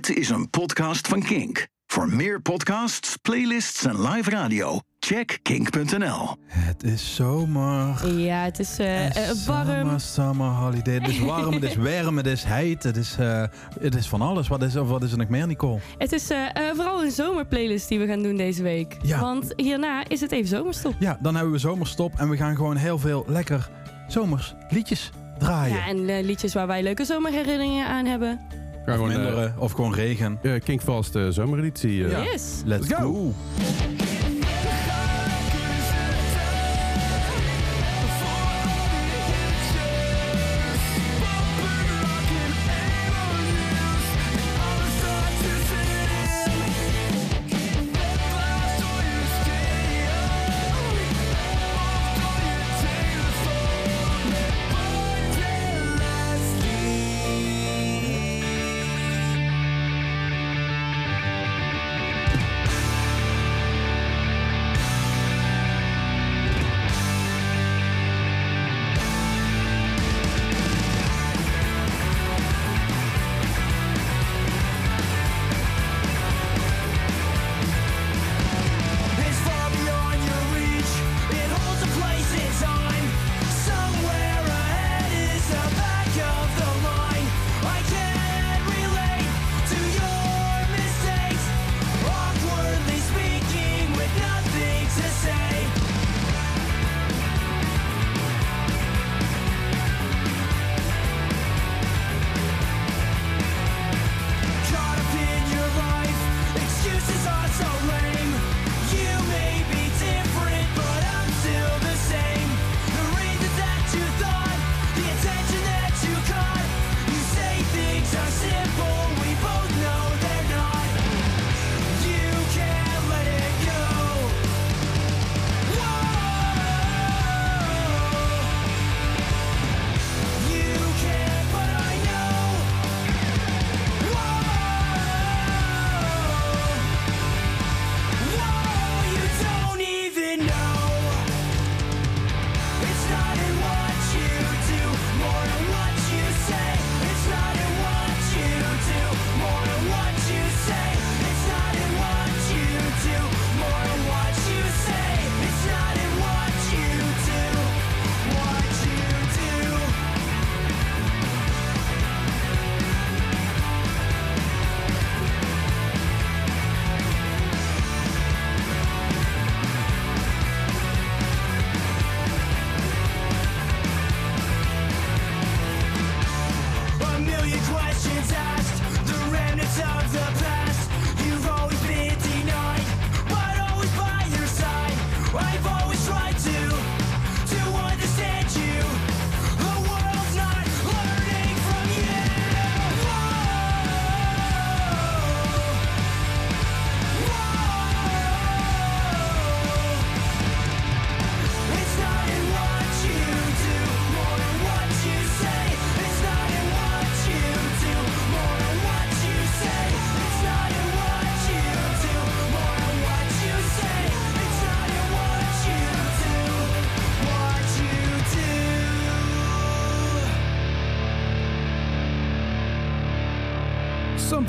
Dit is een podcast van Kink. Voor meer podcasts, playlists en live radio, check kink.nl. Het is zomer. Ja, het is eh, eh, warm. Summer, summer holiday. Het is warm, het is warm, het is heet. Het is, eh, het is van alles. Wat is, of wat is er nog meer, Nicole? Het is vooral een zomerplaylist die we gaan doen deze week. Ja. Want hierna is het even zomerstop. Ja, dan hebben we zomerstop en we gaan gewoon heel veel lekker zomers liedjes draaien. Ja, en liedjes waar wij leuke zomerherinneringen aan hebben. Gewoon minder, eh, eh, of gewoon regen. Kinkfast eh, zomereditie. Ja. Yes. Let's Let's go. go.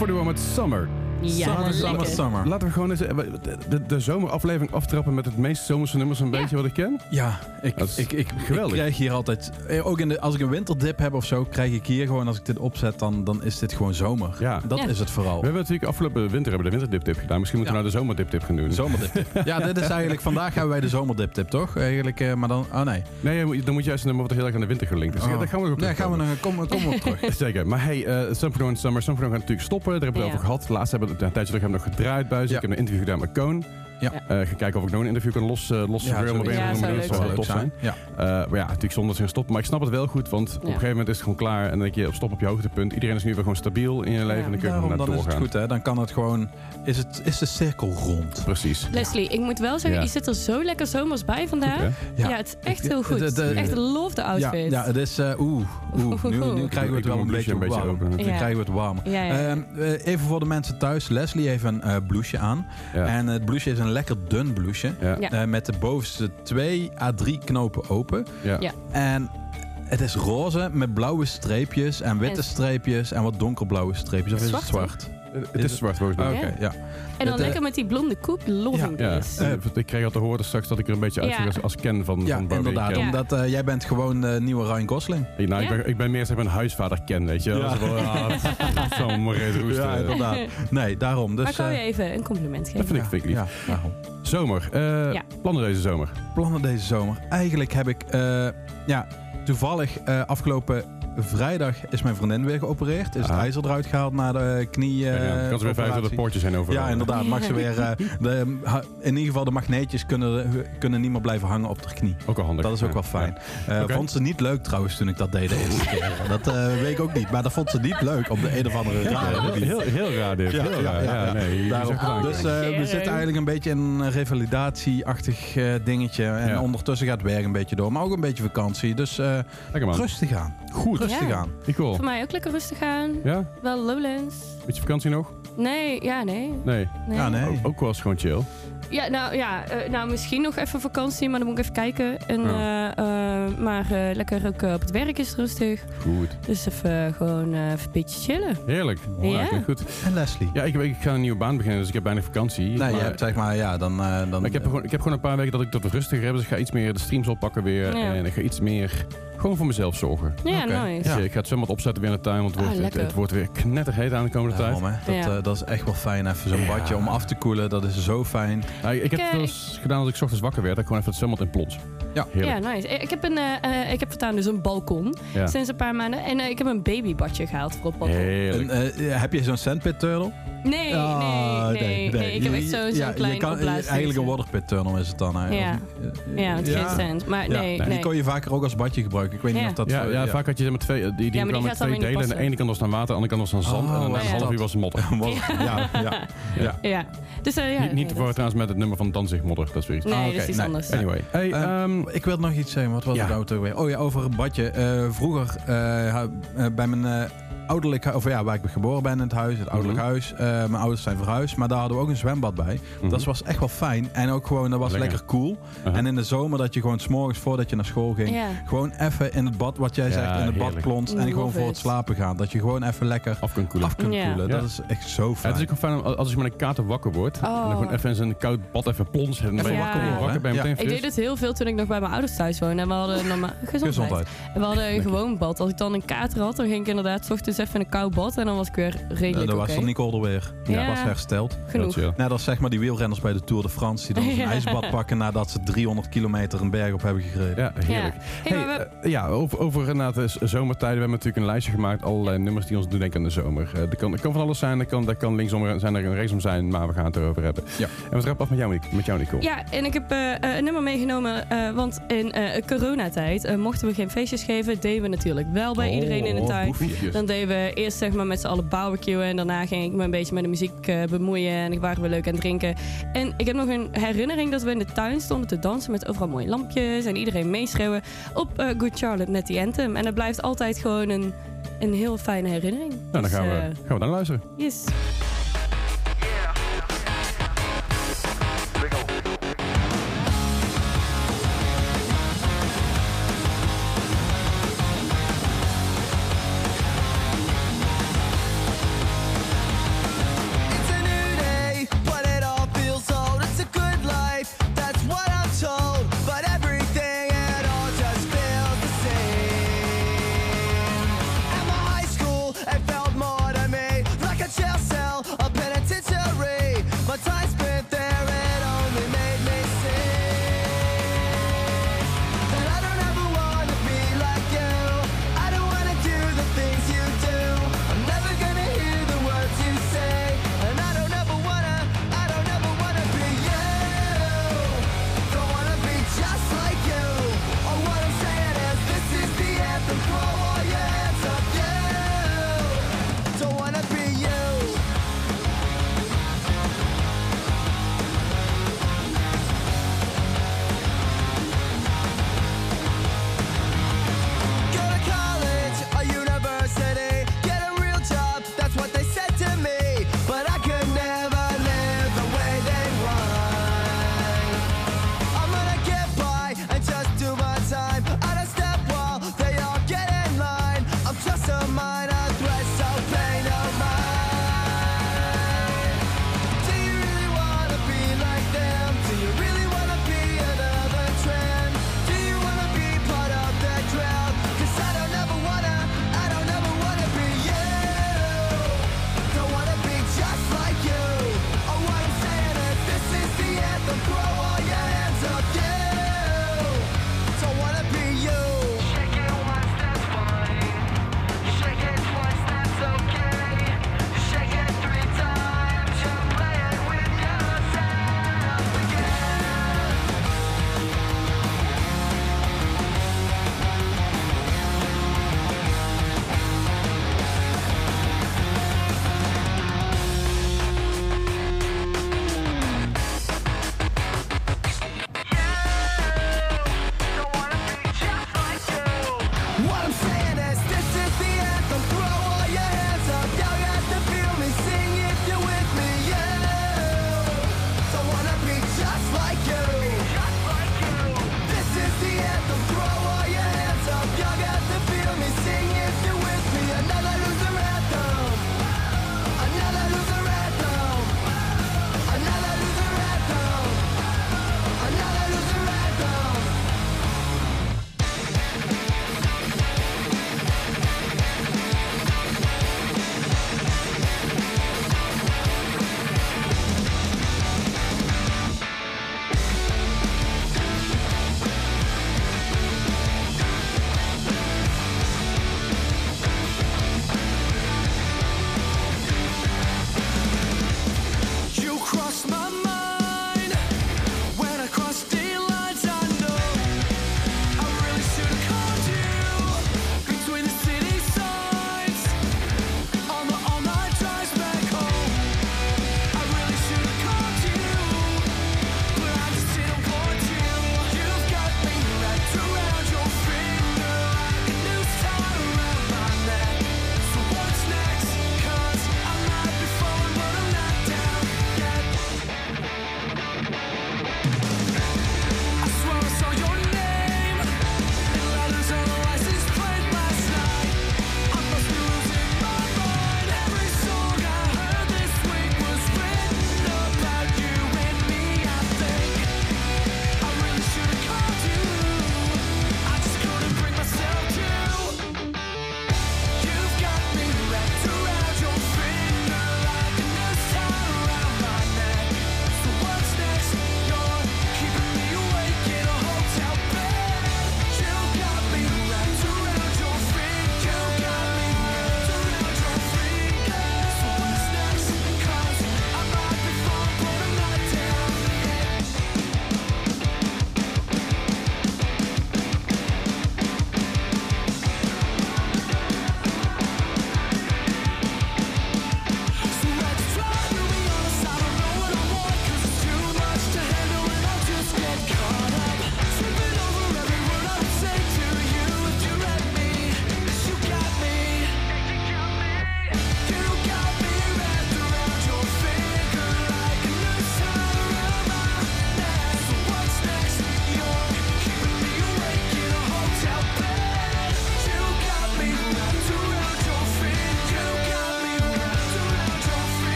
Sum 41 met Summer. Ja, Summer, summer, summer. Laten we gewoon eens eh, de, de, de zomeraflevering aftrappen met het meest zomerse nummers een beetje wat ik ken. Ja, ik, is ik, ik, geweldig. ik krijg hier altijd... eh, Ook in de, als ik een winterdip heb of zo, krijg ik hier gewoon... Als ik dit opzet, dan, dan is dit gewoon zomer. Ja. Dat Ja. is het vooral. We hebben natuurlijk afgelopen winter hebben de winterdip-tip gedaan. Misschien moeten we Ja. nou de zomerdip-tip gaan doen. Zomerdip. ja, dit is eigenlijk... Vandaag hebben wij de zomerdip-tip, toch? Eigenlijk, eh, maar dan... Oh nee. Nee, dan moet je juist een nummer wat heel erg aan de winter gelinkt is. Dus ja, Oh. daar gaan we op Nee, gaan we nog... Kom, kom op terug. Zeker. Maar hey, uh, Sum 41 Summer. Sum 41 gaat natuurlijk stoppen. Daar hebben we het Ja. over gehad. Laatst hebben we het een tijdje terug hebben we nog gedraaid bij ze. Ja. Ik heb een interview gedaan met Koon. Ja. Eh, gaan kijken of ik nog een interview kan los, uh, los Ja, ja, op een of Ja, andere zou manier. leuk Dat zou tof zijn. Ja. Eh, maar ja, natuurlijk zonder dat ze stoppen. Maar ik snap het wel goed, want op een gegeven moment is het gewoon klaar. En dan denk je op stop op je hoogtepunt. Iedereen is nu weer gewoon stabiel in je leven. en dan kun je Daarom, gewoon dan naar is het doorgaan. goed, hè? Dan kan het gewoon... Is, het, is de cirkel rond. Precies. Leslie, ik moet wel zeggen, Ja. je zit er zo lekker zomers bij vandaag. Ja. het is echt heel goed. De- de- echt love de Ja, outfit. ja, het is... eh, Oeh, oeh. Nu, nu krijgen we Ik het wel een beetje een warm. Nu Ja. krijgen we het warm. Ehm, eh, even voor de mensen thuis. Leslie heeft een eh blouseje aan. En het blouseje is een lekker dun blouseje. Ja. Ja. Eh, met de bovenste twee à drie knopen open. Ja. Ja. En het is roze met blauwe streepjes en witte En- streepjes en wat donkerblauwe streepjes. Of is Zwart, het zwart? Het is zwart volgens mij. Oké, Ja. ja. En dan Het, eh, lekker met die blonde koek. Loving Ja, this. eh, ik kreeg al te horen straks dat ik er een beetje uitzie Ja. als, als Ken van, Ja, van Barbie inderdaad. Omdat eh, jij bent gewoon de nieuwe Ryan Gosling. Hey, nou, Ja. ik, ben, ik ben meer zeg maar een huisvader Ken, weet je. Dat is wel, ja, dat- dat roesten. Inderdaad. Nee, daarom. Dus, maar ik wou je even een compliment Dat geven. vind ik, vind ik lief. daarom. Zomer. eh, Ja. Plannen deze zomer. Plannen deze zomer. Eigenlijk heb ik, eh, ja, toevallig eh, afgelopen vrijdag is mijn vriendin weer geopereerd. Is het Ah. ijzer eruit gehaald na de knie. eh, Ja, ja, kan ze weer vijf de poortjes zijn over. Ja, inderdaad. Mag ze weer, eh, de, in ieder geval de magneetjes kunnen, kunnen niet meer blijven hangen op de knie. Ook wel handig. Dat is ook Ja. wel fijn. Eh. Vond ze niet leuk trouwens toen ik dat deed de eerste keer. Dat eh, weet ik ook niet. Maar dat vond ze niet leuk op de een of andere rare heel, manier. heel, heel raar dit. Ja, heel raar. nee, Daarom. Dus eh, we zitten eigenlijk een beetje in een revalidatieachtig eh, dingetje. En ondertussen gaat het werk een beetje door. Maar ook een beetje vakantie. Dus eh, rustig aan. Goed. Rustig Ja. aan. Nicole. Voor mij ook lekker rustig aan. Ja? Wel Lowlands. Beetje vakantie nog? Nee, ja, nee. Nee. nee. Ja, nee. Ook, ook wel eens gewoon chill. Ja, nou, ja, eh, nou, misschien nog even vakantie, maar dan moet ik even kijken. En, Ja. eh, eh, maar eh, lekker ook op het werk is het rustig. Goed. Dus even gewoon eh, even een beetje chillen. Heerlijk. Ja. Goed. En Leslie? Ja, ik, ik ga een nieuwe baan beginnen, dus ik heb bijna vakantie. Nee, maar, je hebt zeg maar, ja, dan... eh, dan maar ik, heb gewoon, ik heb gewoon een paar weken dat ik dat rustiger heb. Dus ik ga iets meer de streams oppakken weer. Ja. En ik ga iets meer gewoon voor mezelf zorgen. Ja, Oké. nice. Ja. Dus ik ga het zwembad opzetten weer in de tuin, want het Ah, wordt, het wordt weer knetterheet aan de komende Daarom. Dat, Ja. eh, dat is echt wel fijn. Even zo'n Ja. badje om af te koelen. Dat is zo fijn. Ja, ik, ik heb het wel eens gedaan als ik 's ochtends wakker werd. Dat ik gewoon even het zwembad in plons. Ja. Heerlijk. Ja, nice. Ik heb, een, eh, eh, ik heb voortaan dus een balkon Ja. sinds een paar maanden. En ik heb een babybadje gehaald voor op balkon. En, eh, heb je zo'n sandpit turtle? Nee, Ah, nee, nee, nee, Ik heb echt zo'n Ja, je kan-. Eigenlijk een waterpit tunnel is het dan eigenlijk. Ja, met geen cent. Maar Ja, nee, Die nee. kon je vaker ook als badje gebruiken. Ik weet niet Ja. of dat... ja, ja, vaak had je zeg maar twee, die, die die met twee delen. En de ene kant was dan water, de andere kant was dan zand. Oh, en dan een half uur was het modder. Ja, ja, ja. Ja. Dus, eh, ja, niet niet nee, te dat- voor trouwens met het nummer van Danzig modder. Dat is weer iets. Nee, Ah, dat oké, is iets nee. anders. Anyway. Hey, Ehm, ehm, Ik wilde nog iets zeggen. Wat was Ja. het toch weer? Oh ja, over een badje. Eh, vroeger eh, eh, bij mijn eh, ouderlijk of ja, waar ik geboren ben in het huis, het ouderlijk Mhm. huis. eh, mijn ouders zijn verhuisd, maar daar hadden we ook een zwembad bij. mhm. Dat was echt wel fijn. En ook gewoon, dat was Lekker. lekker cool. Aha. En in de zomer dat je gewoon s'morgens voordat je naar school ging, gewoon even in het bad, wat jij Ja, zegt, in het bad plons. En gewoon voor het slapen gaan. Dat je gewoon even lekker af kunnen koelen. af kunt koelen. Ja. Dat is echt zo Ja, fijn. het is ook wel fijn als je met een kater wakker wordt. En dan Oh. gewoon even in zo'n koud bad even plons. En dan ben je Ja. wakker, ben je wakker, ben je Ja. meteen Ik deed het heel veel toen ik nog bij mijn ouders thuis woonde. En we hadden normaal... Gezondheid. En we hadden een gewoon bad. Als ik dan een kater had, dan ging ik inderdaad ochtends even in een koud bad. En dan was ik weer Eh, redelijk dat oké. was dan Nicole er weer. Ja. Ja. was hersteld. Genoeg. Net als zeg maar die wielrenners bij de Tour de France. Die dan Ja. ijsbad pakken nadat ze 300 kilometer een berg op hebben gereden. Ja, heerlijk. Hey, we- eh, ja, over, over inderdaad de z- zomertijden. We hebben natuurlijk een lijstje gemaakt. Allerlei nummers die ons doen denken aan de zomer. Eh, dat, kan, dat kan van alles zijn. Dat kan, dat kan linksom zijn, er rechtsom zijn. Maar we gaan het erover hebben. Ja. En we trappen af met jou, met jou Nicole. Ja, en ik heb eh, eh, een nummer meegenomen. eh, want in eh, coronatijd eh, mochten we geen feestjes geven. Deden we natuurlijk wel bij iedereen in de Oh, tuin. Boefjes. Dan deden we eerst zeg maar met z'n allen barbecuen. En daarna ging ik me een beetje met de muziek eh, bemoeien. En ik waren we leuk aan het drinken. En ik heb nog een herinnering dat we in de tuin stonden te dansen. Met overal mooie lampjes. En iedereen meeschreeuwen op eh, Good Charlotte met die anthem. En dat blijft altijd gewoon een, een heel fijne herinnering. Nou, dan Dus, gaan we, eh, gaan we naar luisteren. yes.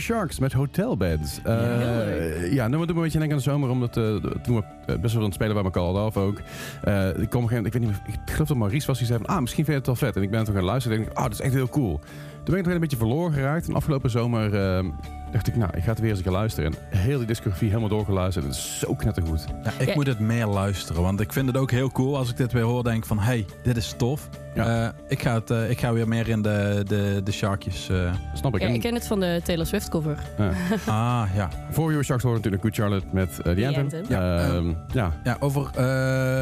Sharks met Hotelbeds. Eh ja, nou, we doen een beetje denken aan de zomer, omdat eh, toen we eh, best wel aan het spelen Call It Off ook. Eh, ik, kom, op een gegeven moment- ik weet niet ik geloof dat Maurice was die zei van, ah, misschien vind je het wel vet. En ik ben toen gaan luisteren en denk ik, ah, dat is echt heel cool. Toen ben ik nog een beetje verloren geraakt. En afgelopen zomer eh, dacht ik, nou, ik ga het weer eens een keer luisteren. En heel die discografie helemaal doorgeluisterd. Het is zo knettergoed. Ja, ik Ja. moet het meer luisteren, want ik vind het ook heel cool als ik dit weer hoor. Denk van, hey, dit is tof. Ja. Eh, ik, ga het, eh, ik ga weer meer in de, de, de sharkjes. eh. Snap ik. Ja, En, ik ken het van de Taylor Swift cover. ah, ja. voor Your Sharks horen natuurlijk Good Charlotte met eh, The The Anthem. Anthem. Ja, Ehm, ja. Ja, over eh,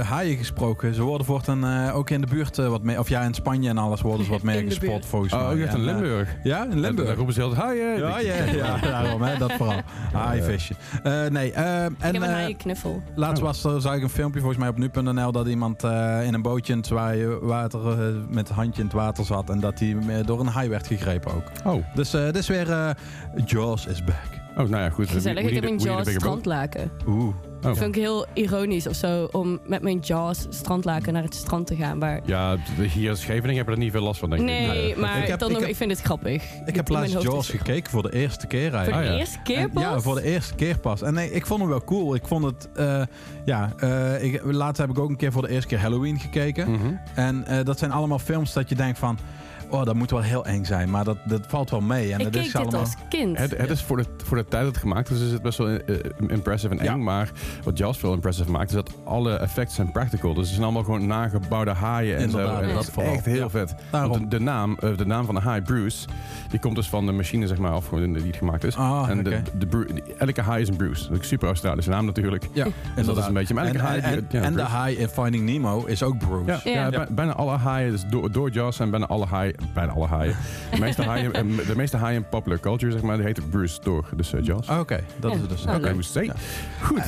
haaien gesproken. Ze worden voortaan eh, ook in de buurt wat meer... Of ja, in Spanje en alles worden ze wat meer gespot volgens mij. Oh, je hebt En, eh, Limburg. ja, in Daar Limburg. roepen ze altijd, hi, eh. Ja, ja, ja, daarom, hè, dat vooral. Haaienvisje. Eh nee, eh, Ik en heb een eh, haaienknuffel. laatst Oh. was er, zag ik een filmpje volgens mij op nu.nl dat iemand eh, in een bootje in het zwaaien water eh, met een handje in het water zat en dat hij eh, door een haai werd gegrepen ook. Oh. Dus eh dit is weer eh, Jaws is back. oh, nou ja, goed. Gezellig. We Ik heb een Jaws strandlaken. Oeh. Oh. Dat vind ik heel ironisch of zo om met mijn Jaws strandlaken naar het strand te gaan. Maar Ja, hier in Scheveningen hebben we er niet veel last van, denk ik. nee, maar Ik heb- dan ik nog, heb- ik vind het grappig. Ik heb laatst Jaws gekeken voor de eerste keer Voor de Ah, ja. eerste keer En- pas? Ja, voor de eerste keer pas. En nee, ik vond hem wel cool. Ik vond het, eh, ja, eh, ik, laatst heb ik ook een keer voor de eerste keer Halloween gekeken. Mhm. En eh, dat zijn allemaal films dat je denkt van, oh, dat moet wel heel eng zijn. Maar dat, dat valt wel mee. En ik dat keek is dit allemaal... als kind. Het, het is voor de, voor de tijd dat het gemaakt is, is het best wel eh, impressive en eng. Ja. Maar wat Jaws veel impressive maakt, is dat alle effecten zijn practical. Dus het zijn allemaal gewoon nagebouwde haaien en zo. En ja. dat is echt heel Ja. vet. Daarom. Want de, de, naam, eh, de naam van de haai, Bruce, die komt dus van de machine, zeg maar, of gewoon die het gemaakt is. Ah, en de, oké. de, elke haai is een Bruce. Dat is een super Australische naam natuurlijk. Ja, Dus dat is een beetje... Maar elke en, haai... en, die- en, ja, en de haai in Finding Nemo is ook Bruce. Ja, ja. Ja. bij- bijna alle haaien, dus door, door Jaws zijn bijna alle haaien, bijna alle haaien. De meeste haaien, eh, de meeste haaien in popular culture, zeg maar, die heten Bruce door, dus eh, Jaws. Ah, Oké, dat Ja. is het dus. Nou, Oké. Goed.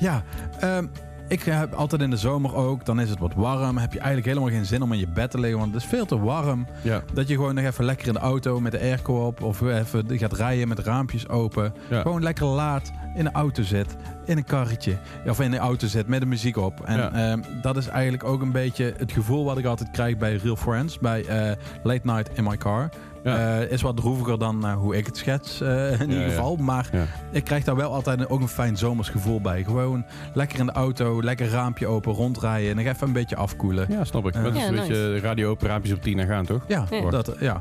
Ja, ehm, ik heb altijd in de zomer ook, dan is het wat warm. Heb je eigenlijk helemaal geen zin om in je bed te liggen, want het is veel te warm. Ja. Dat je gewoon nog even lekker in de auto met de airco op of even gaat rijden met raampjes open. Ja. Gewoon lekker laat in de auto zit, in een karretje. Of in de auto zit met de muziek op. En Ja. ehm, dat is eigenlijk ook een beetje het gevoel wat ik altijd krijg bij Real Friends. Bij eh, Late Night in My Car. Ja. Eh, is wat droeviger dan eh, hoe ik het schets eh, in ieder ja. geval. Maar Ja. ik krijg daar wel altijd een- ook een fijn zomers gevoel bij. Gewoon lekker in de auto, lekker raampje open, rondrijden. En nog even een beetje afkoelen. Ja, snap ik. Ja. Dat is een nice. beetje radio open, raampjes op 10 en gaan, toch? Ja, Ja. Dat, ja.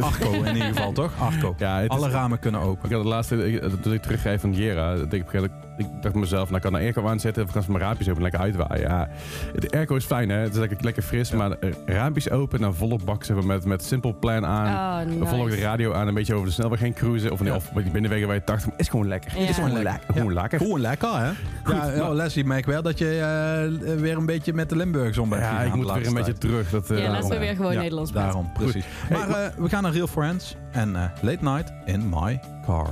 Arco in ieder geval, toch? Arco. Ja, het is- Alle ramen kunnen open. Ik had het laatste, dat ik teruggeef van Jera, dat ik, op een gegeven moment- ik dacht mezelf, nou ik kan de airco aanzetten of kan ze mijn raampjes open en lekker uitwaaien. Ja, de airco is fijn hè, het is lekker, lekker fris, maar de raampjes open en volle bak zeg maar, met, met Simple Plan aan. Ah, nice. Volg de radio aan, een beetje over de snelweg heen cruisen. Of, nee, Ja. of die binnenwegen waar je 80, is gewoon lekker. Ja. Is gewoon lekker. Gewoon lekker. Gewoon lekker, hè? ja, ja, Leslie, merk wel dat je eh, weer een beetje met de Limburgers om bent Ja, ik moet weer een beetje terug. Dat, eh, Ja, laten we weer gewoon Ja, Nederlands praten. Daarom, precies. Maar eh, we gaan naar Real Friends en eh, Late Night in My Car.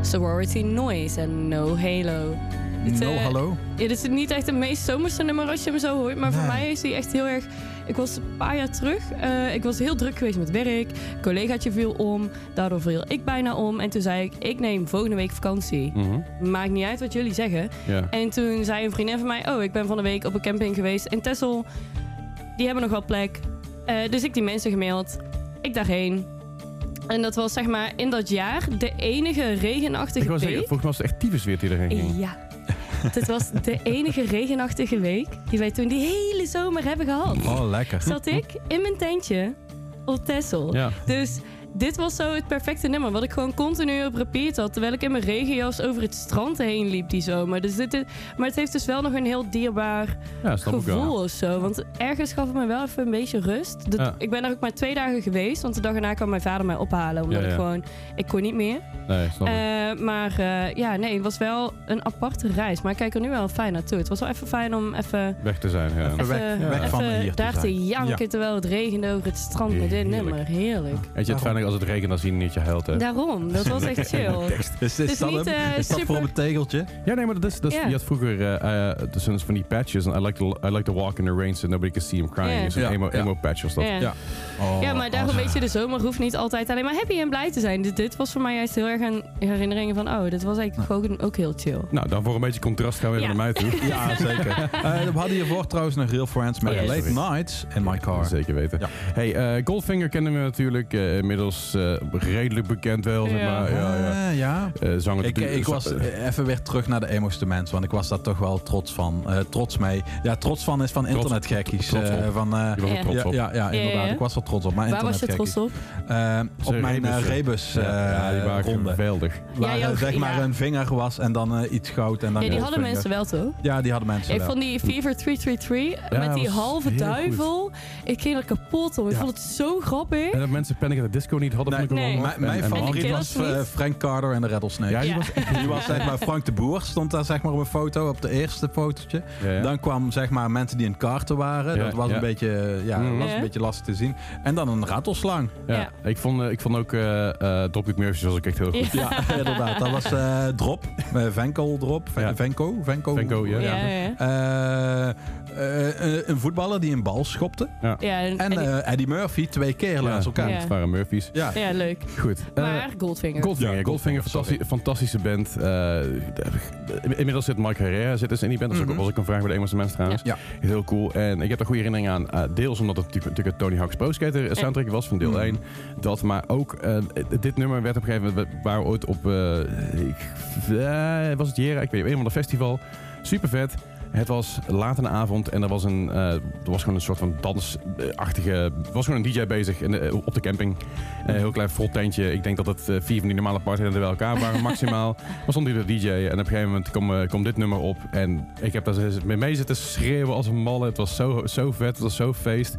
Sorority Noise en No Halo. Het, No, eh, hallo? Het is niet echt het meest zomerse nummer als je hem zo hoort. Maar voor mij is hij echt heel erg... Ik was een paar jaar terug. eh, ik was heel druk geweest met werk. Een collegaatje viel om. Daardoor viel ik bijna om. En toen zei ik, ik neem volgende week vakantie. Mhm. Maakt niet uit wat jullie zeggen. Ja. En toen zei een vriendin van mij... Oh, ik ben van de week op een camping geweest in Texel. Die hebben nog wel plek. Eh, dus ik die mensen gemaild. Ik daarheen. En dat was zeg maar in dat jaar de enige Ik regenachtige week. zeggen, volgens mij was het echt tyfus weer die erheen ging. Ja. Het was de enige regenachtige week die wij toen die hele zomer hebben gehad. Oh, lekker. Zat ik in mijn tentje op Texel. Ja. Dus dit was zo het perfecte nummer. Wat ik gewoon continu op repeat had. Terwijl ik in mijn regenjas over het strand heen liep die zomer. Dus dit is, maar het heeft dus wel nog een heel dierbaar Ja, gevoel of zo. Want ergens gaf het me wel even een beetje rust. Dat- Ja. Ik ben er ook maar twee dagen geweest. Want de dag erna kwam mijn vader mij ophalen. Omdat Ja, ja. ik gewoon... Ik kon niet meer. Nee, snap. Eh, maar eh, ja, nee, het was wel een aparte reis. Maar ik kijk er nu wel fijn naartoe. Het was wel even fijn om even, Weg te zijn, ja. even, weg- weg van even hier te daar te zijn. janken terwijl het regende over het strand met dit Heerlijk. nummer. Heerlijk. Weet je, het fijn als het regent, dan zie je niet je huilt, hè? Daarom, dat was echt chill. Is, Het is is, dat, niet, hem? eh, is dat super- voor op het tegeltje? Ja, nee, maar dat is, dat is, je had vroeger eh eh, dus een- van die patches. En I like, to, I like to walk in the rain so nobody can see him crying. Ja. Zo'n Ja, emo, ja. emo patch was dat. Ja. Ja. Oh, Ja, maar daarom als- weet je, de zomer hoeft niet altijd alleen maar happy en blij te zijn. Dus dit was voor mij juist heel erg een herinnering van, oh, dit was eigenlijk ook, ook heel chill. Nou, dan voor een beetje contrast gaan we even Ja. naar mij toe. Ja, zeker. Eh, we hadden hiervoor trouwens nog Real Friends met Oh Late. Nights in My Car. Zeker weten. Ja. Hey, eh, Goldfinger kennen we natuurlijk. eh, inmiddels inmiddels eh, redelijk bekend wel, zeg maar. Ja, ja. Eh, ja. Eh, zanger Ik, ik was eh, even weer terug naar de emo's mens, want ik was daar toch wel trots van. Eh, trots mee. Ja, trots van is van Trots- internetgekkies. trots op. eh, van, eh, er Ja. trots ja, op. ja, ja, inderdaad. ja. Ik was er trots op. Maar Waar was je trots op? Eh, op Zijn mijn eh, rebus Ja, ja, die eh, waren ronde. geweldig. Waar eh, zeg maar een vinger was en dan eh, iets goud. En dan Ja, die hadden vinger. mensen wel toch? Ja, die hadden mensen Ik wel. vond die Fever 333 met die halve duivel. Ik ging er kapot om. Ik vond het zo grappig. En dat mensen Panic at the Disco niet hadden, Nee, ik nee. Mijn, mijn En- en favoriet was eh, niet? Frank Carter en de Rattlesnake. Ja, die Ja. was Die was zeg maar Frank de Boer stond daar zeg maar op een foto, op de eerste fotootje. Ja, ja. Dan kwam zeg maar mensen die in kaarten waren. Ja, dat was ja. een beetje, eh, ja, Mhm. was Ja. een beetje lastig te zien. En dan een ratelslang. Ja. Ja. Ik, vond, eh, ik vond ook uh, Dropkick Murphys was ook echt heel goed. Ja. Ja, inderdaad. Dat was eh, Drop, uh, Venko Drop, Ven- Ja. Venko, Venko. Venko, ja. Ja, ja. Eh, eh, eh, een voetballer die een bal schopte. Ja, en, En en die- eh, Eddie Murphy twee keer naast elkaar. Het waren Murphys. Ja. ja, leuk. Goed. Eh, Maar Goldfinger. Goldfinger, Ja, Goldfinger, Goldfinger, fantastisch, fantastische band. Eh, inmiddels zit Mike Herrera zit dus in die band. Dat is ook- Mhm. was ook een vraag bij de Engelse mensen trouwens. Ja. Heel cool. En ik heb er goede herinneringen aan. eh, deels omdat het natuurlijk, een Tony Hawk's Pro Skater soundtrack was van deel Mhm. 1. Dat, maar ook eh, dit nummer werd op een gegeven moment... We waren ooit op... eh, ik, was het Jera? Ik weet niet. Een of ander festival. Super vet. Het was laat in de avond en er was, een, eh, er was gewoon een soort van dansachtige... Er was gewoon een DJ bezig in de- op de camping. Een heel klein vol tentje. Ik denk dat het eh, vier van die normale partydenten bij elkaar waren maximaal. Maar stond hier de DJ en op een gegeven moment kwam, eh, kwam dit nummer op. En ik heb daar mee zitten schreeuwen als een malle. Het was zo, zo vet, het was zo feest.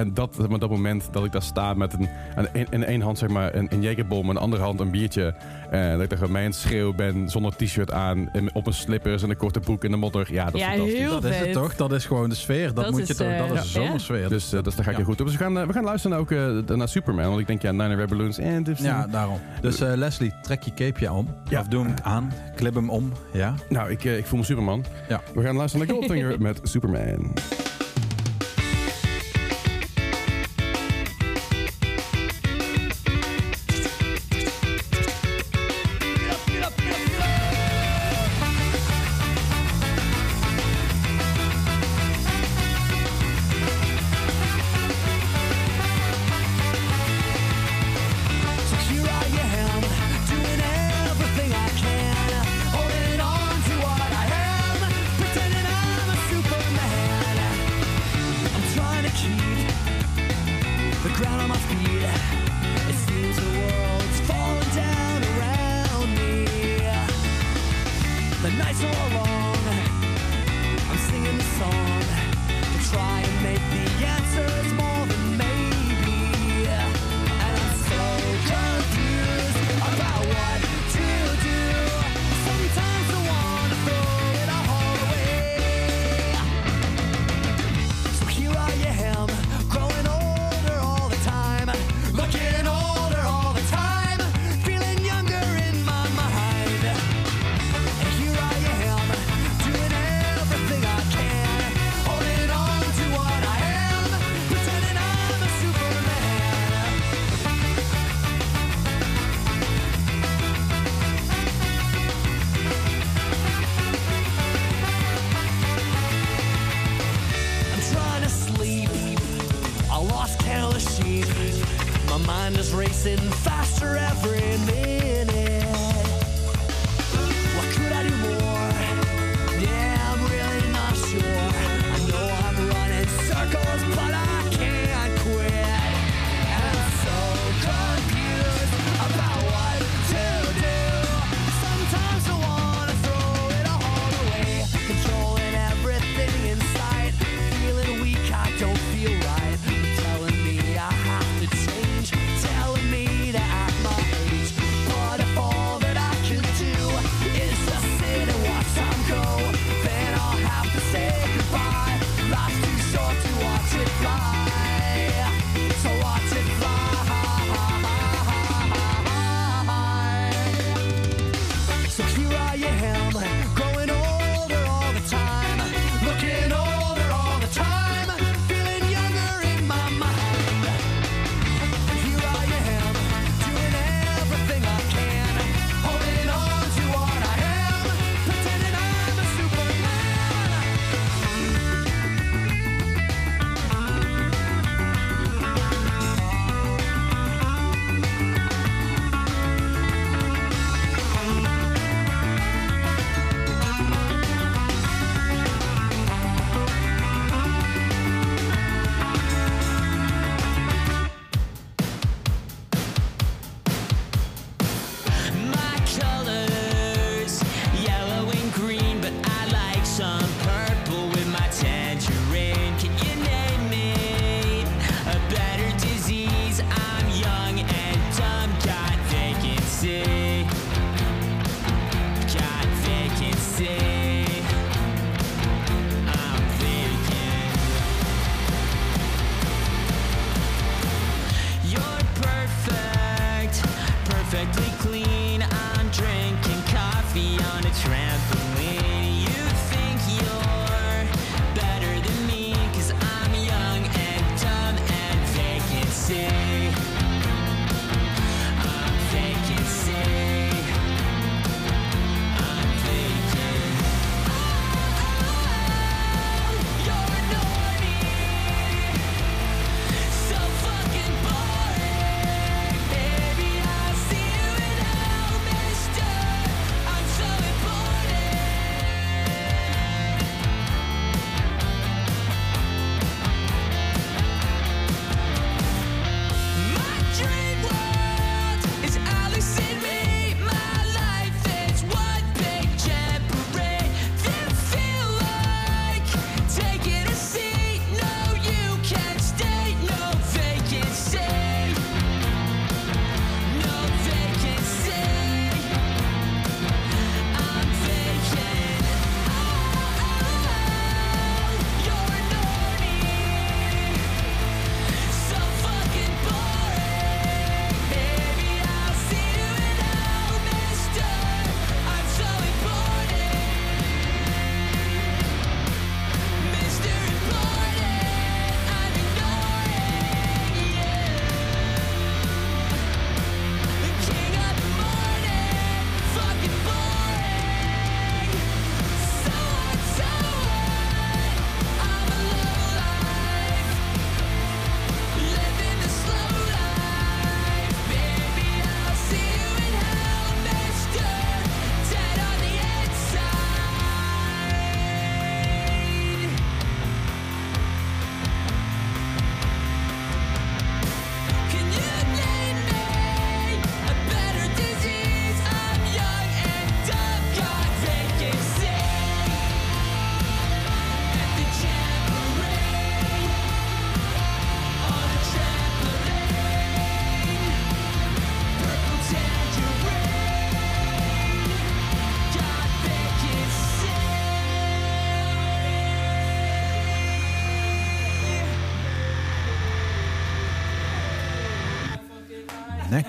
En dat, met dat moment dat ik daar sta met een, een, in, één hand zeg maar een, een Jägerbom, in de andere hand een biertje. En dat ik daar gewoon mee aan het schreeuwen ben, zonder t-shirt aan, in- op een slippers en een korte broek in de modder. Ja, dat is Ja, fantastisch. heel Dat is het toch? Dat is gewoon de sfeer. Dat, Dat moet is, je toch, eh, dat is ja. de zomersfeer. Dus, eh, dus daar ga ik Ja. je goed op. Dus we gaan, eh, we gaan luisteren ook eh, naar Superman. Want ik denk, ja, Nine Red Balloons en... dus- ja, daarom. Dus eh, Leslie, trek je capeje om. Ja. Of doe hem aan. Klip hem om. Ja. Nou, ik, eh, ik voel me Superman. Ja. We gaan luisteren naar Goldfinger met Superman.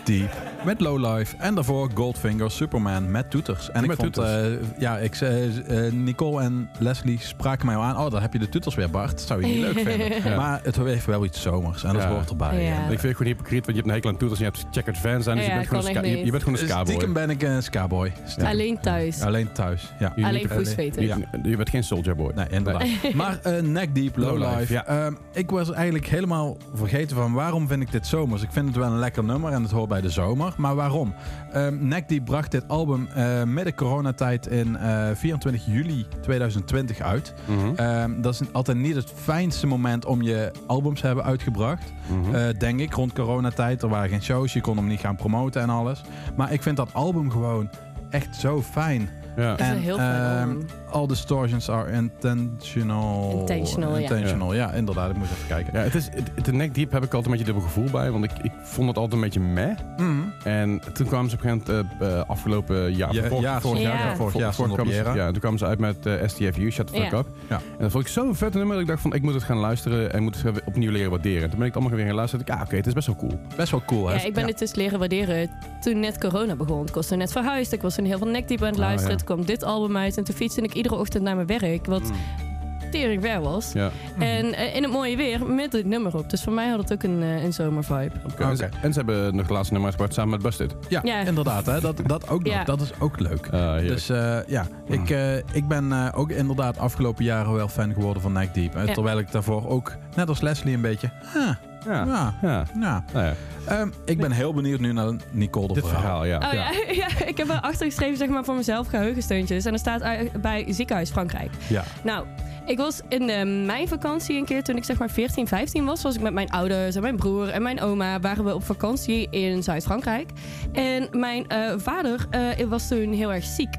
Deep met Lowlife. En daarvoor Goldfinger, Superman met toeters. En Met ik vond, toeters. eh, ja, ik, eh, eh, Nicole en Leslie spraken mij al aan. Oh, daar heb je de toeters weer, Bart. Dat zou je niet leuk vinden. Ja. Maar het heeft wel iets zomers en dat Ja. hoort erbij. Ja. En, Ik vind het gewoon hypocriet, want je hebt een hekel aan toeters en je hebt checkered fans aan. Dus Ja, je, bent gewoon een ska- je, bent gewoon een skaboy. Stiekem ben ik een skaboy. Stiekem. Alleen thuis. Alleen thuis, ja. Je- Alleen. Je, Ja. je bent geen soldier boy. Nee, inderdaad. Maar eh Neck Deep, Low Lowlife, Life. ja. Ehm, ik was eigenlijk helemaal vergeten van waarom vind ik dit zomers. Ik vind het wel een lekker nummer en het hoort bij de zomer. Maar waarom? Ehm Neck Deep bracht dit album eh, midden coronatijd in eh 24 juli 2020 uit. Mhm. Ehm, dat is altijd niet het fijnste moment om je albums te hebben uitgebracht. Mhm. Eh, denk ik, rond coronatijd. Er waren geen shows, je kon hem niet gaan promoten en alles. Maar ik vind dat album gewoon echt zo fijn. ja. Het is een heel fijn ehm, album. All distortions are intentional. Intentional, ja. Intentional, ja. inderdaad. Ik moet even kijken. Ja, het is, het, de neck deep heb ik altijd een beetje dubbel gevoel bij, want ik, ik vond het altijd een beetje meh. Mhm. En toen kwamen ze op een gegeven moment eh, eh, afgelopen jaar, Ja, vorig, ja, vorig ja. jaar, Ja. vorig jaar kwamen ze- Jera. ja, toen kwamen ze uit met eh, STFU, Shut the Fuck Ja. Up. Ja. En dat vond ik zo'n vet nummer dat ik dacht van, ik moet het gaan luisteren en moet het weer opnieuw leren waarderen. En toen ben ik het allemaal weer gaan luisteren ik, ah oké, het is best wel cool. Best wel cool, hè? Ja, ik ben het dus leren waarderen toen net corona begon. Ik was toen net verhuisd. Ik was toen heel veel nekdiep aan het Ah, luisteren. ja. Toen kwam dit album uit. En toen fietste ik iedere ochtend naar mijn werk. Wat Mm. tering ver was. Ja. En eh, in het mooie weer met dit nummer op. Dus voor mij had het ook een, eh, een zomervibe. Oké. En, ze, en ze hebben nog de laatste nummer uitgebracht samen met Busted. Ja, Ja. inderdaad. Hè? Dat, dat ook nog. Ja. Dat is ook leuk. Ah. Dus eh, ja, ik, eh, ik ben eh, ook inderdaad afgelopen jaren wel fan geworden van Neck Deep. Ja. Terwijl ik daarvoor ook, net als Leslie, een beetje... ja. ja, Ja. ja. Nou ja, Ehm, ik ben heel benieuwd nu naar Nicole de dit verhaal. verhaal, ja. Oh ja, ja. ik heb erachter geschreven zeg maar, voor mezelf geheugensteuntjes. En er staat uit- bij Ziekenhuis Frankrijk. Ja. Nou, ik was in de meivakantie een keer toen ik zeg maar 14, 15 was. Was ik met mijn ouders en mijn broer en mijn oma. Waren we op vakantie in Zuid-Frankrijk. En mijn eh, vader eh, was toen heel erg ziek.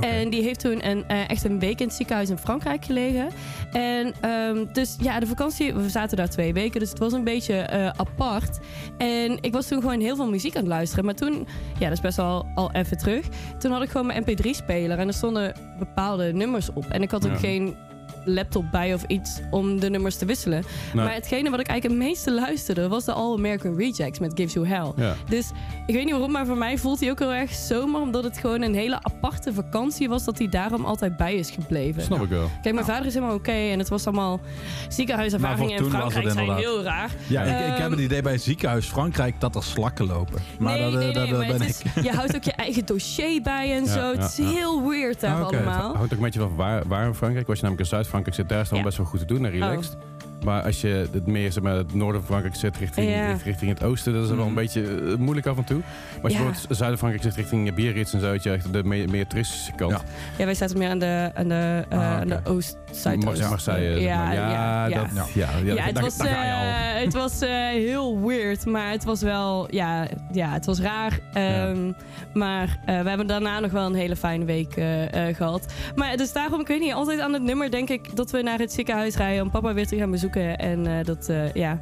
En die heeft toen een, eh, echt een week in het ziekenhuis in Frankrijk gelegen. En ehm, dus ja, de vakantie, we zaten daar twee weken, dus het was een beetje eh, apart. En ik was toen gewoon heel veel muziek aan het luisteren. Maar toen, ja, dat is best wel al even terug. Toen had ik gewoon mijn mp3-speler en er stonden bepaalde nummers op. En ik had ook Ja. geen laptop bij of iets om de nummers te wisselen. Nee. Maar hetgene wat ik eigenlijk het meeste luisterde was de All American Rejects met Gives You Hell. Ja. Dus ik weet niet waarom, maar voor mij voelt hij ook heel erg zomer. Omdat het gewoon een hele aparte vakantie was. Dat hij daarom altijd bij is gebleven. Snap ik wel. Kijk, mijn vader is helemaal oké. en het was allemaal ziekenhuiservaringen in was Frankrijk zijn inderdaad- heel raar. Ja, ik, ik Ehm, heb het idee bij ziekenhuis Frankrijk dat er slakken lopen. Maar nee, dat, nee, eh, nee, dat, maar ben het ik. is, je houdt ook je eigen dossier bij en Ja, zo. ja, het is ja. heel weird daar Oké. allemaal. Hangt ook een beetje van waar, waar in Frankrijk. Als je namelijk in Zuid-Frankrijk zit, daar is het Ja. best wel goed te doen en relaxed. Maar als je het meer zeg maar, het noorden van Frankrijk zit, richting, Ja. richting het oosten, dat is wel een Mhm. beetje eh, moeilijk af en toe. Maar als je Ja. bijvoorbeeld zuiden Frankrijk zit, richting Biarritz en zo, je echt de meer, meer toeristische kant. Ja. Ja, wij zaten meer aan de, aan de, eh, Ah, aan de oost zuidoost Marseille. zeg Ja, maar. ja, ja. dat, ja. ja, Ja, het was, al. eh, het was eh, heel weird, maar het was wel, ja, ja het was raar. Ehm, Maar eh, we hebben daarna nog wel een hele fijne week eh, eh, gehad. Maar dus daarom, ik weet niet, altijd aan het nummer denk ik dat we naar het ziekenhuis rijden om papa weer te gaan bezoeken. En eh, dat, eh, ja.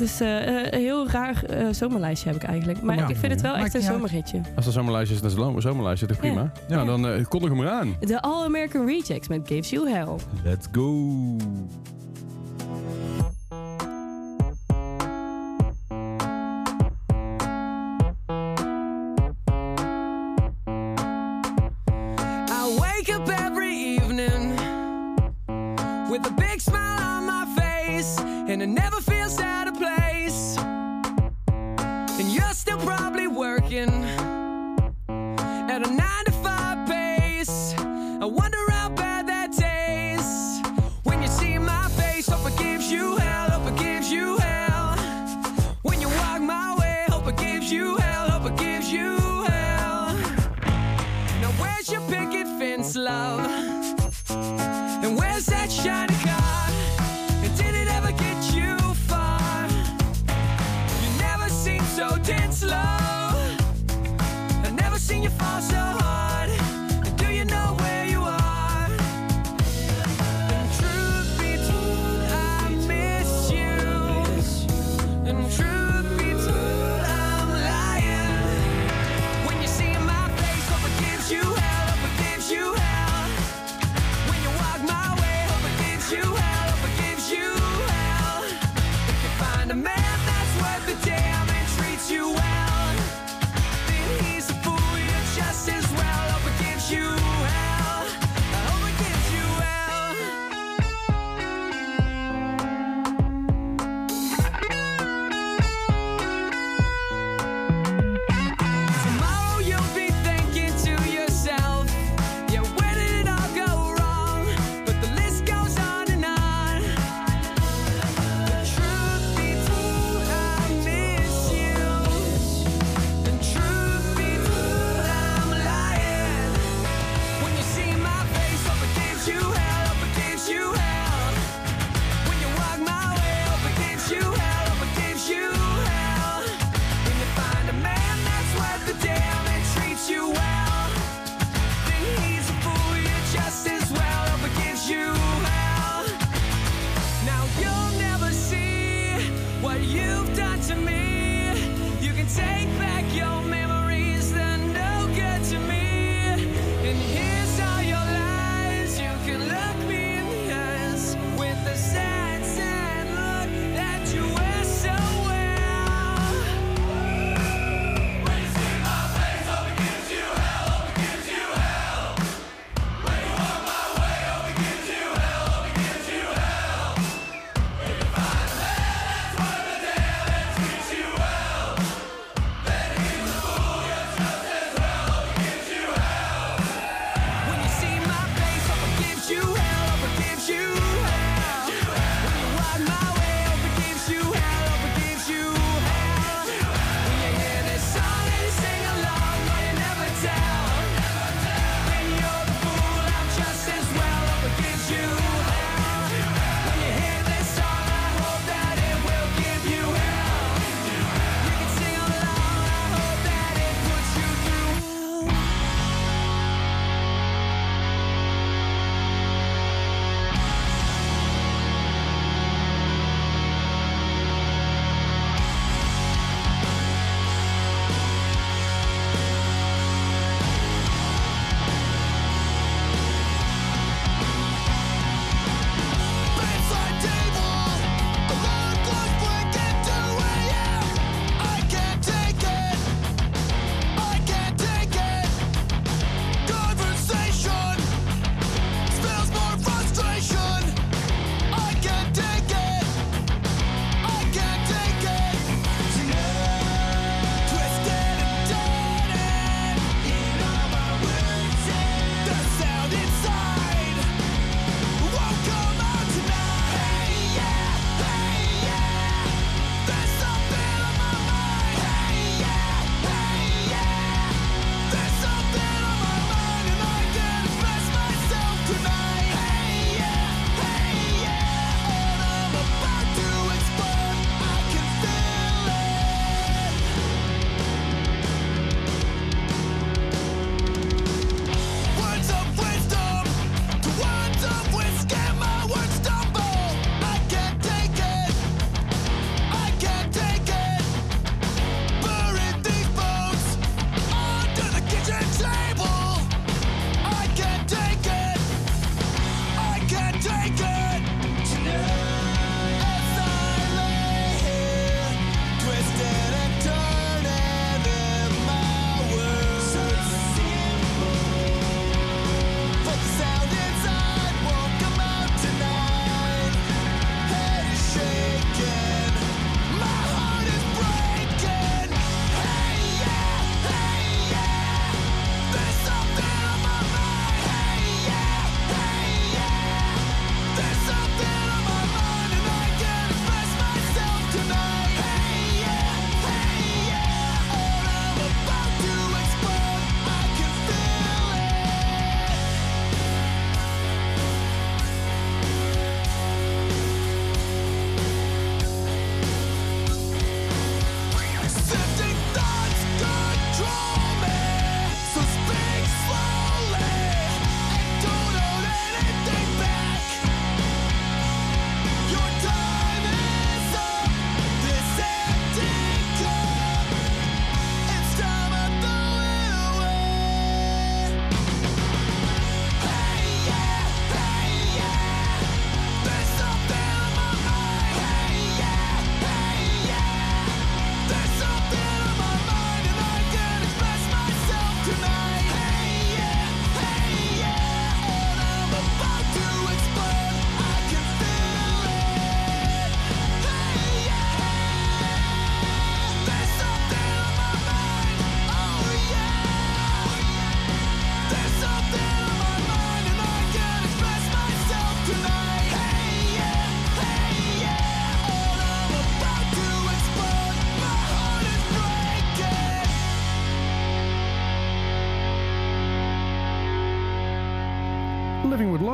Dus eh, eh, een heel raar eh, zomerlijstje heb ik eigenlijk. Maar Ja. ik vind het wel echt een zomerhitje. Als er zomerlijstje is, dan is het zomerlijstje toch prima? Ja, Ja. dan eh kondig hem eraan. De All American Rejects met Gives You Hell. Let's go.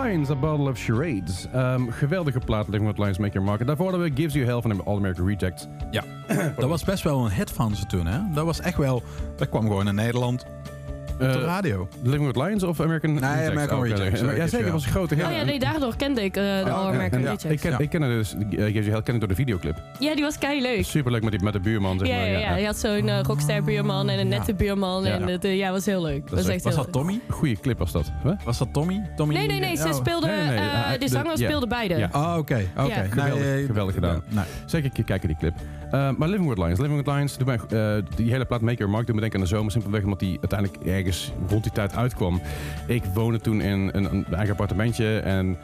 Lions, A Bottle of Charades. Ehm, geweldige plaat, Living with Lions, Make Your Market. Daarvoor hadden we Gives You Hell van de All American Rejects. Ja, dat was best wel een hit van ze toen, hè? Dat was echt wel... Dat kwam gewoon in Nederland op de Eh, radio. Living with Lions of American Rejects? American Oh, oké, Rejects. Ja, zeker, ja. was een grote hit. Oh ja, nee, daardoor kende ik eh, de All. American En, Rejects. ik, ken, Ja. ik ken het dus, eh, Gives You Hell ken ik door de videoclip. Ja, die was kei leuk. Superleuk met, die, met de buurman, zeg Ja, maar. ja, ja. Je had zo'n eh, rockster buurman en een nette buurman. Ja. En het eh, ja, was heel leuk. was echt- Was heel dat Tommy? Goeie clip was dat. Huh? Was dat Tommy? Tommy Nee, nee, nee. Ze Oh. speelde, Nee, nee, nee. eh, Hij- de de- zanger ja. speelde beide. Ja. Ah, oké. oké. Ja. Geweldig, Nee, geweldig gedaan. Nee. Zeker een keer kijken die clip. Uh, maar Living with Lions. Living with Lions, mij, eh, die hele plaat Your Mark doet me denken aan de zomer. Simpelweg omdat die uiteindelijk ergens rond die tijd uitkwam. Ik woonde toen in een, een eigen appartementje en...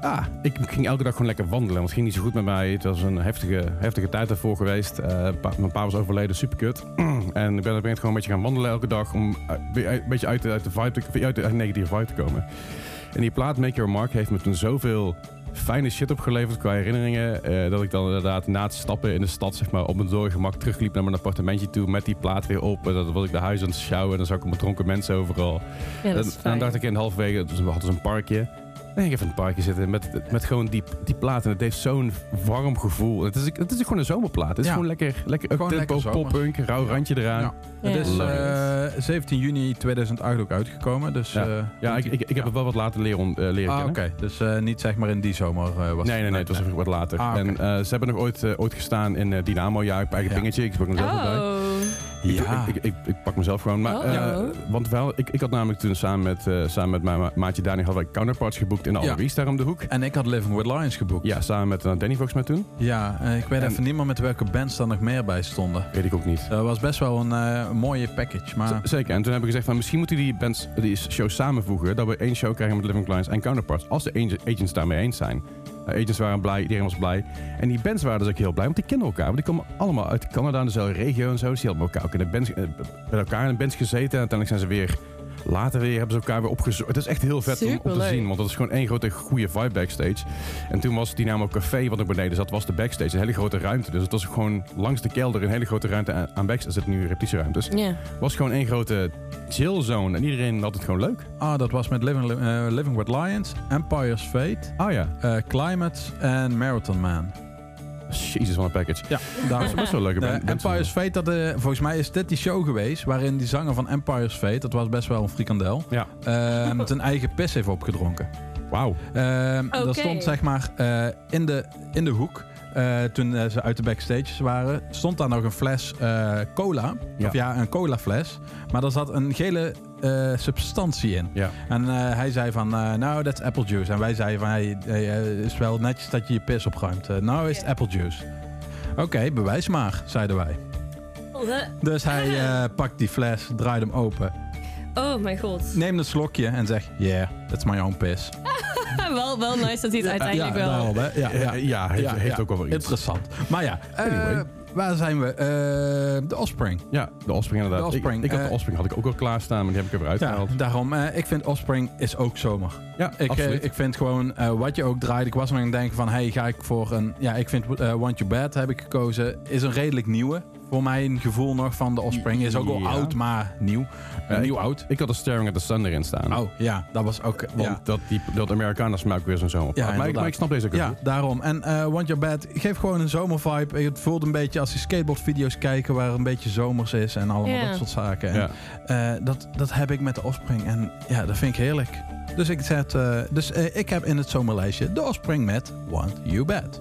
Ah, ik ging elke dag gewoon lekker wandelen. Want het ging niet zo goed met mij. Het was een heftige, heftige tijd ervoor geweest. Eh, mijn pa was overleden, super kut. en ik ben moment gewoon een beetje gaan wandelen elke dag. Om eh, een beetje uit uit de, vibe te, uit de negatieve vibe te komen. En die plaat Make Your Mark heeft me toen zoveel fijne shit opgeleverd qua herinneringen. eh, dat ik dan inderdaad na het stappen in de stad, zeg maar, op mijn doorgemak terugliep naar mijn appartementje toe met die plaat weer op. En dan was ik de huis aan het sjouwen en dan zag ik allemaal dronken mensen overal. Ja, en, dan dacht ik in halverwege, we hadden zo'n parkje. Nee, ik even in het parkje zitten met, met gewoon die, die plaat. En het heeft zo'n warm gevoel. Het is, het is gewoon een zomerplaat. Het is Ja. gewoon lekker, lekker Gewoon zomers. pop-punk, rauw randje eraan. Ja. Ja. Het is Love eh, 17 juni 2008 ook uitgekomen. Dus, Ja. eh, Ja, ik, ik, ik heb ja. het wel wat later leren, eh, leren Ah, kennen. oké. Dus eh, niet zeg maar in die zomer eh, was Nee, nee, nee, het was wat later. Ah. En eh, ze hebben nog ooit, eh, ooit gestaan in eh, Dynamo. Ja, ik heb eigen Ja. pingetje. Ik pak mezelf erbij. Oh. Ja. Ik, ik, ik, ik pak mezelf gewoon. Maar, Oh. eh, want wel, ik, ik had namelijk toen samen met, eh, samen met mijn ma- maatje Dani hadden wij counterparts geboekt in de Ja. Daar om de hoek. En ik had Living with Lions geboekt. Ja, samen met eh, Danny volgens mij toen. Ja, ik weet En- even niet meer met welke bands er nog meer bij stonden. Weet ik ook niet. Dat was best wel een mooie package. Maar Z- Zeker. En toen hebben we gezegd van misschien moeten die bands die shows samenvoegen. Dat we één show krijgen met Living Lions en Counterparts. Als de ag- agents daarmee eens zijn. Uh, agents waren blij, iedereen was blij. En die bands waren dus ook heel blij, want die kennen elkaar. Want die komen allemaal uit Canada dezelfde regio en zo. Dus die hadden elkaar ook in de bands, eh, met elkaar in de gezeten. En uiteindelijk zijn ze weer later weer, hebben ze elkaar weer opgezocht. Het is echt heel vet om, om te zien, want dat is gewoon één grote goede vibe backstage. En toen was Dynamo Café, wat ook beneden zat, was de backstage. Een hele grote ruimte. Dus het was gewoon langs de kelder een hele grote ruimte aan, aan backstage. Er zitten nu repetitieruimtes Ja. was gewoon één grote chill zone. En iedereen had het gewoon leuk. ah, dat was met Living, eh, Living with Lions, Empire's Fate, Oh ja. eh, Climate en Marathon Man. Jezus, van een package. Ja, Dat is best wel band. Empire's Fate, dat, eh, volgens mij is dit die show geweest waarin die zanger van Empire's Fate, dat was best wel een frikandel, Ja. eh, met een eigen pis heeft opgedronken. Wauw. Ehm Oké. Dat stond zeg maar eh, in, de, in de hoek. eh, toen ze uit de backstages waren, stond daar nog een fles eh, cola. Ja. Of ja, een cola fles. Maar daar zat een gele eh, substantie in. Ja. En eh, hij zei van, eh, nou, dat is apple juice. En wij zeiden van, hey, hey, is wel netjes dat je je pis opruimt. Nou is het Ja. apple juice. Oké, bewijs maar, zeiden wij. Dus hij eh, pakt die fles, draait hem open, Oh mijn god. neemt een slokje en zegt, yeah, that's my own piss. wel, wel nice dat hij het uiteindelijk ja, wel... daarom, hè. Ja, ja. Eh, ja, heeft, heeft ook wel weer iets. Interessant. Maar ja, Anyway. Waar zijn we? Eh, de Offspring. Ja, de Offspring inderdaad. De Offspring, ik, ik had eh, de Offspring had ik ook al klaarstaan, maar die heb ik er weer Ja, uitgehaald. daarom. eh, ik vind Offspring is ook zomer. Ja, Ik, absoluut. eh, ik vind gewoon, eh, wat je ook draait. Ik was nog aan het denken van, hey, ga ik voor een... Ja, ik vind eh, Want You Bad heb ik gekozen. Is een redelijk nieuwe. Voor mij een gevoel nog van de Offspring. Is ook al Ja. oud, maar nieuw. Eh, nieuw ik- oud. ik had de Staring at the Sun erin staan. Oh, ja. Dat was ook... Want ja. dat, die, dat Americana smaak weer zo'n zomer. Ja, maar, ik, inderdaad. maar ik snap deze ook heel Ja, goed. daarom. En eh Want Your Bad geeft gewoon een zomervibe. Het voelt een beetje als die skateboardvideo's kijken... waar een beetje zomers is en allemaal Ja. dat soort zaken. En, Ja. eh, dat, dat heb ik met de Offspring. En ja, dat vind ik heerlijk. Dus ik, zet, eh, dus, eh, ik heb in het zomerlijstje de Offspring met Want You Bad.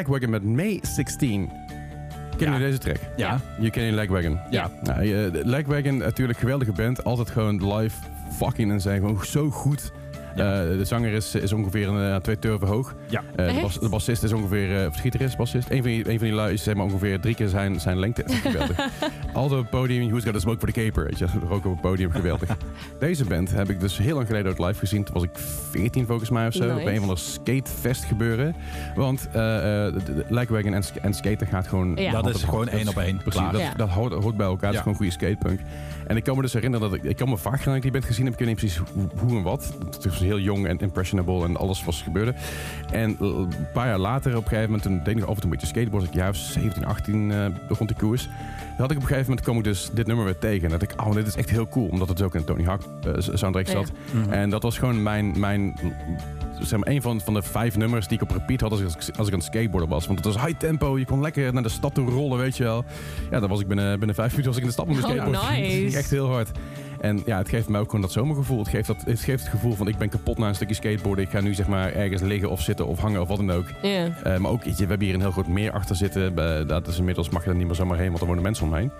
Lagwagon met May 16. Kennen jullie deze track? Ja. Je kent Lagwagon? Ja. Nou, eh, de Lagwagon, natuurlijk geweldige band. Altijd gewoon live fucking en zijn gewoon zo goed. Ja. Eh, de zanger is, is ongeveer een, eh, twee turven hoog. Ja. Eh, de, bas, de bassist is ongeveer, eh, of de gitarist, bassist. Een van die, een van die lui is zeg maar ongeveer drie keer zijn, zijn lengte. Geweldig. Altijd op het podium, who's got a smoke for the caper? Weet je, roken op het podium, geweldig. Deze band heb ik dus heel lang geleden ook live gezien. Toen was ik 14 volgens mij of zo. Nice. Op een van de skatefest gebeuren. Want eh eh, de Lagwagon en, en skaten gaat gewoon... Ja. Dat is gewoon één op één. Precies, dat, dat hoort, hoort bij elkaar. Het Ja. is gewoon goede skatepunk. En ik kan me dus herinneren dat ik... Ik kan me vaak herinneren dat ik die band gezien heb. Ik weet niet precies hoe, hoe en wat. Het was heel jong en impressionable en alles was gebeurde. En l- een paar jaar later, op een gegeven moment, toen deed ik af en toe een beetje skateboard. Ik jaar 17, 18 eh, begon te koers. Dan had ik op een gegeven moment, kwam ik dus dit nummer weer tegen. En dat ik, oh, dit is echt heel cool. Omdat het ook in Tony Hawk eh, soundtrack Ja. zat. Mhm. En dat was gewoon mijn, mijn zeg maar, een van, van de vijf nummers die ik op repeat had als ik, als ik aan het skateboarden was. Want het was high tempo, je kon lekker naar de stad toe rollen, weet je wel. Ja, dan was ik binnen, binnen vijf minuten was ik in de stad met mijn Oh, skateboard. nice. Ging echt heel hard. En ja, het geeft mij ook gewoon dat zomergevoel. Het geeft, dat, het geeft het gevoel van ik ben kapot na een stukje skateboarden. Ik ga nu zeg maar ergens liggen of zitten of hangen of wat dan ook. Eh, maar ook, we hebben hier een heel groot meer achter zitten. Dat is inmiddels mag je er niet meer zomaar heen, want er wonen mensen omheen.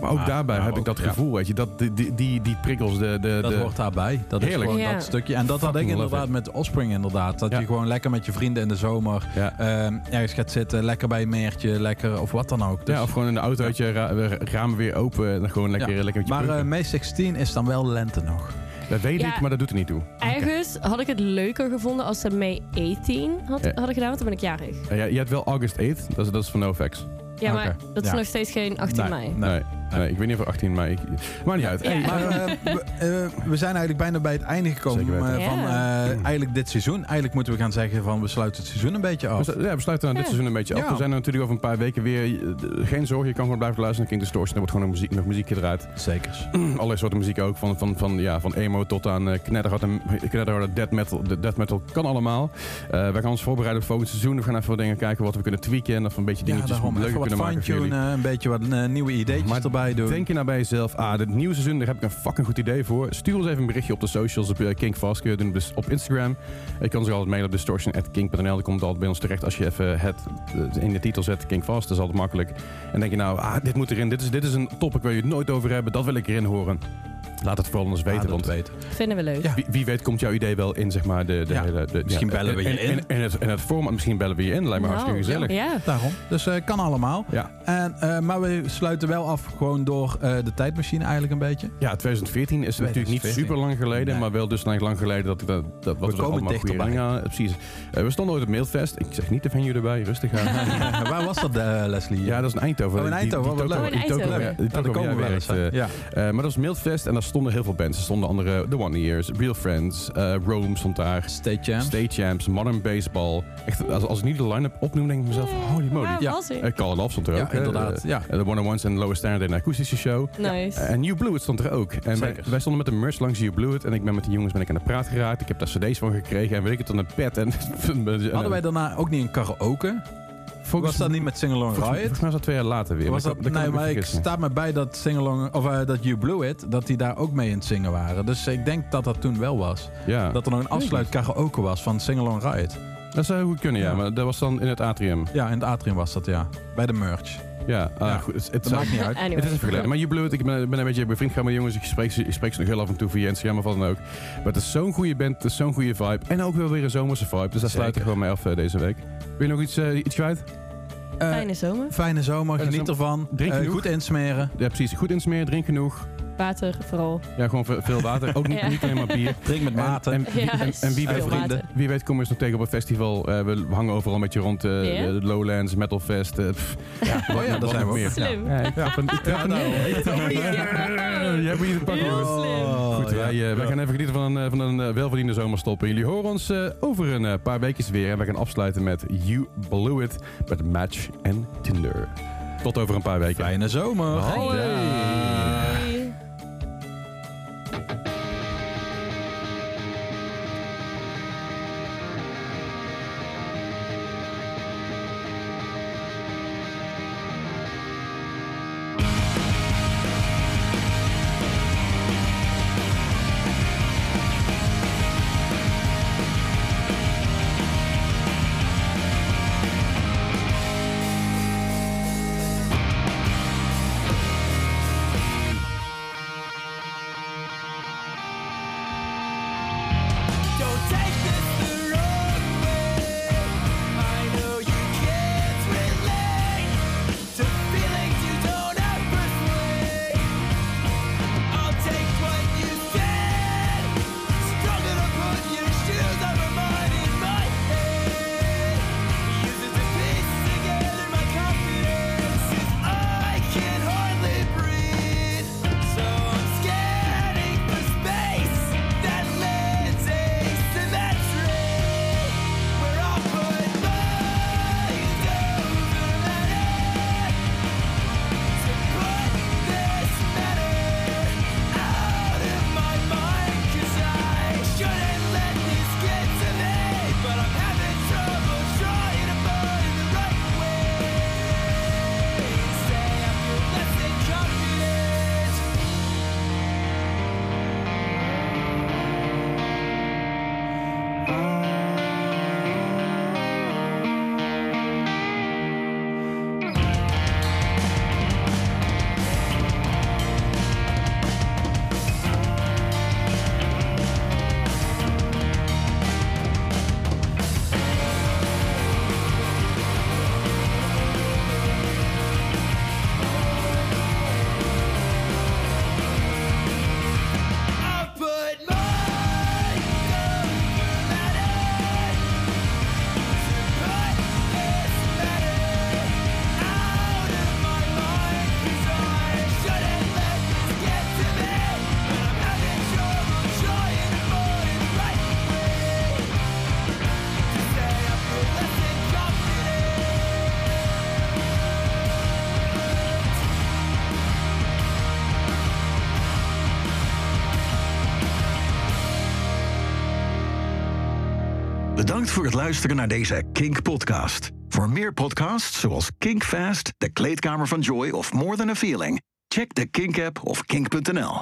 Maar ook Maar- daarbij maar heb ik dat ja. gevoel, weet je. Dat, die, die, die, die prikkels, de, de, Dat de, hoort daarbij. Dat is Heerlijk. gewoon Ja. dat stukje. En dat had ik Fucking love inderdaad met Offspring inderdaad. Dat Ja. je gewoon lekker met je vrienden in de zomer ja. ehm, ergens gaat zitten. Lekker bij een meertje, lekker of wat dan ook. Dus- ja, of gewoon in de auto, weet je, ra- ra- ramen weer open en dan gewoon lekker, Ja. lekker met je maar eh punten. May 16 is dan wel lente nog. Dat weet Ja. ik, maar dat doet er niet toe. Ergens had ik het leuker gevonden als ze May 18 had, Ja. hadden gedaan, want dan ben ik jarig. Ja, je hebt wel August 8th, dat is, dat is van NoFX. Ja, maar dat is Ja. nog steeds geen 18 Nee. mei. Nee. Nee. Ik weet niet of 18 mei. ik- Maar niet uit. Ja. Hey, Maar eh, we, eh, we zijn eigenlijk bijna bij het einde gekomen eh, van Ja. eh, eigenlijk dit seizoen. Eigenlijk moeten we gaan zeggen van we sluiten het seizoen een beetje af. ja, we sluiten dit Ja. seizoen een beetje af. Ja. We zijn er natuurlijk over een paar weken weer. Geen zorgen, je kan gewoon blijven luisteren naar King Distortion. Er wordt gewoon nog muziek, nog muziek gedraaid. Zeker. Allerlei soorten muziek ook. Van, van, van, ja, van emo tot aan knetterhard en knetterharde death metal. De death metal kan allemaal. Eh we gaan ons voorbereiden op volgend seizoen. We gaan even wat dingen kijken wat we kunnen tweaken. En of we een beetje Ja, dingetjes daarom leuker kunnen maken een beetje wat nieuwe ideetjes Maar Denk je nou bij jezelf, ah, dit nieuwe seizoen, daar heb ik een fucking goed idee voor. Stuur ons even een berichtje op de socials, op uh, Kinkfast, kun je doen dus op Instagram. Je kan zich altijd mailen op distortion.kink.nl. Dat komt altijd bij ons terecht als je even het eh, in de titel zet, Kinkfast. Dat is altijd makkelijk. En denk je nou, ah, dit moet erin, dit is, dit is een topic waar je het nooit over hebben, dat wil ik erin horen. Laat het vooral ons weten, want weten. Vinden we leuk. Ja. wie, wie weet komt jouw idee wel in, zeg maar, de... de, Ja, hele- de misschien bellen we je en, in. En, en, het, en het format, misschien bellen we je in. Lijkt me Nou, hartstikke gezellig. Ja. Daarom. Dus eh, kan allemaal. Ja. En, eh, maar we sluiten wel af gewoon door eh, de tijdmachine eigenlijk een beetje. Ja, 2014 is natuurlijk niet 2014. super lang geleden, Nee. maar wel dus lang geleden dat dat, dat wat We komen allemaal goede dichterbij. aan. Precies. We stonden ooit op Mailfest. Ik zeg niet de venue erbij, rustig aan. Waar was dat, Leslie? ja, dat is in Eindhoven. Oh, in Die- Eindhoven, die leuk. die Oh, in toko- Eindhoven. ja, die Ja, daar toko komen we waar eh, eh, stonden heel veel bands. Er stonden andere The One Years, Real Friends, eh, Rome stond daar. State Champs. State Champs, Modern Baseball. Echt, als, als ik niet de line-up opnoem, denk ik mezelf, holy moly. Ja. was ik? Eh, Call It Off stond er Ja, ook. inderdaad. Ja. Eh, de One on Ones en Lowest Standard een akoestische show. Nice. En New Blue stond er ook. En wij stonden met de merch langs New Blue en ik ben met de jongens ben ik aan de praat geraakt. Ik heb daar cd's van gekregen en weet ik het dan een pet. En, Hadden wij daarna ook niet een karaoke? Volgens, was dat niet met Singalong Riot? volgens mij was dat twee jaar later weer. Was Maar dat, nee, maar ik sta me bij dat Singalong, of eh, dat You Blew It, dat die daar ook mee in het zingen waren. Dus ik denk dat dat toen wel was. Ja, Dat er nog een afsluit karaoke was van Singalong Riot. dat zou goed kunnen, ja. Ja. Maar dat was dan in het atrium. Ja, in het atrium was dat, ja. Bij de merch. Ja, ah, Ja. goed. Het, het, Dat zou- maakt niet uit. Anyway. het is even geleden. Maar Blue It, ik ben, ben een beetje bevriend gaan met jongens. Ik spreek, ik spreek ze nog heel af en toe via Instagram of wat dan ook. Maar het is zo'n goede band, het is zo'n goede vibe. En ook wel weer een zomerse vibe. Dus daar sluit ik gewoon mee af eh, deze week. Wil je nog iets, eh, iets kwijt? Eh, Fijne zomer. Fijne zomer, Fijne geniet zomer. ervan. Drink Eh, genoeg. goed insmeren. Ja, precies. Goed insmeren, drink genoeg. Water vooral. Ja, gewoon ve- veel water. Ook niet, Ja. niet alleen maar bier. Drink met maten. En, en, wie- Ja, en, en wie, veel weet, vrienden. wie weet komen we eens nog tegen op een festival. Eh, we hangen overal een beetje rond eh, de Lowlands, Metal Fest. eh, pff, ja, Oh ja, nog zijn we meer. Slim. Ja, ik trap een- Jij niet te pakken. Heel hoor. slim. Oh, Goed, wij, eh, wij gaan even genieten van een, eh, van een welverdiende zomerstop. En jullie horen ons eh, over een paar weken weer. En wij gaan afsluiten met You Blew It met Match en Tinder. Tot over een paar weken. Fijne zomer. Hoi. Bedankt voor het luisteren naar deze Kink podcast. Voor meer podcasts zoals Kink Fast, De Kleedkamer van Joy of More Than a Feeling, check de Kink app of kink.nl.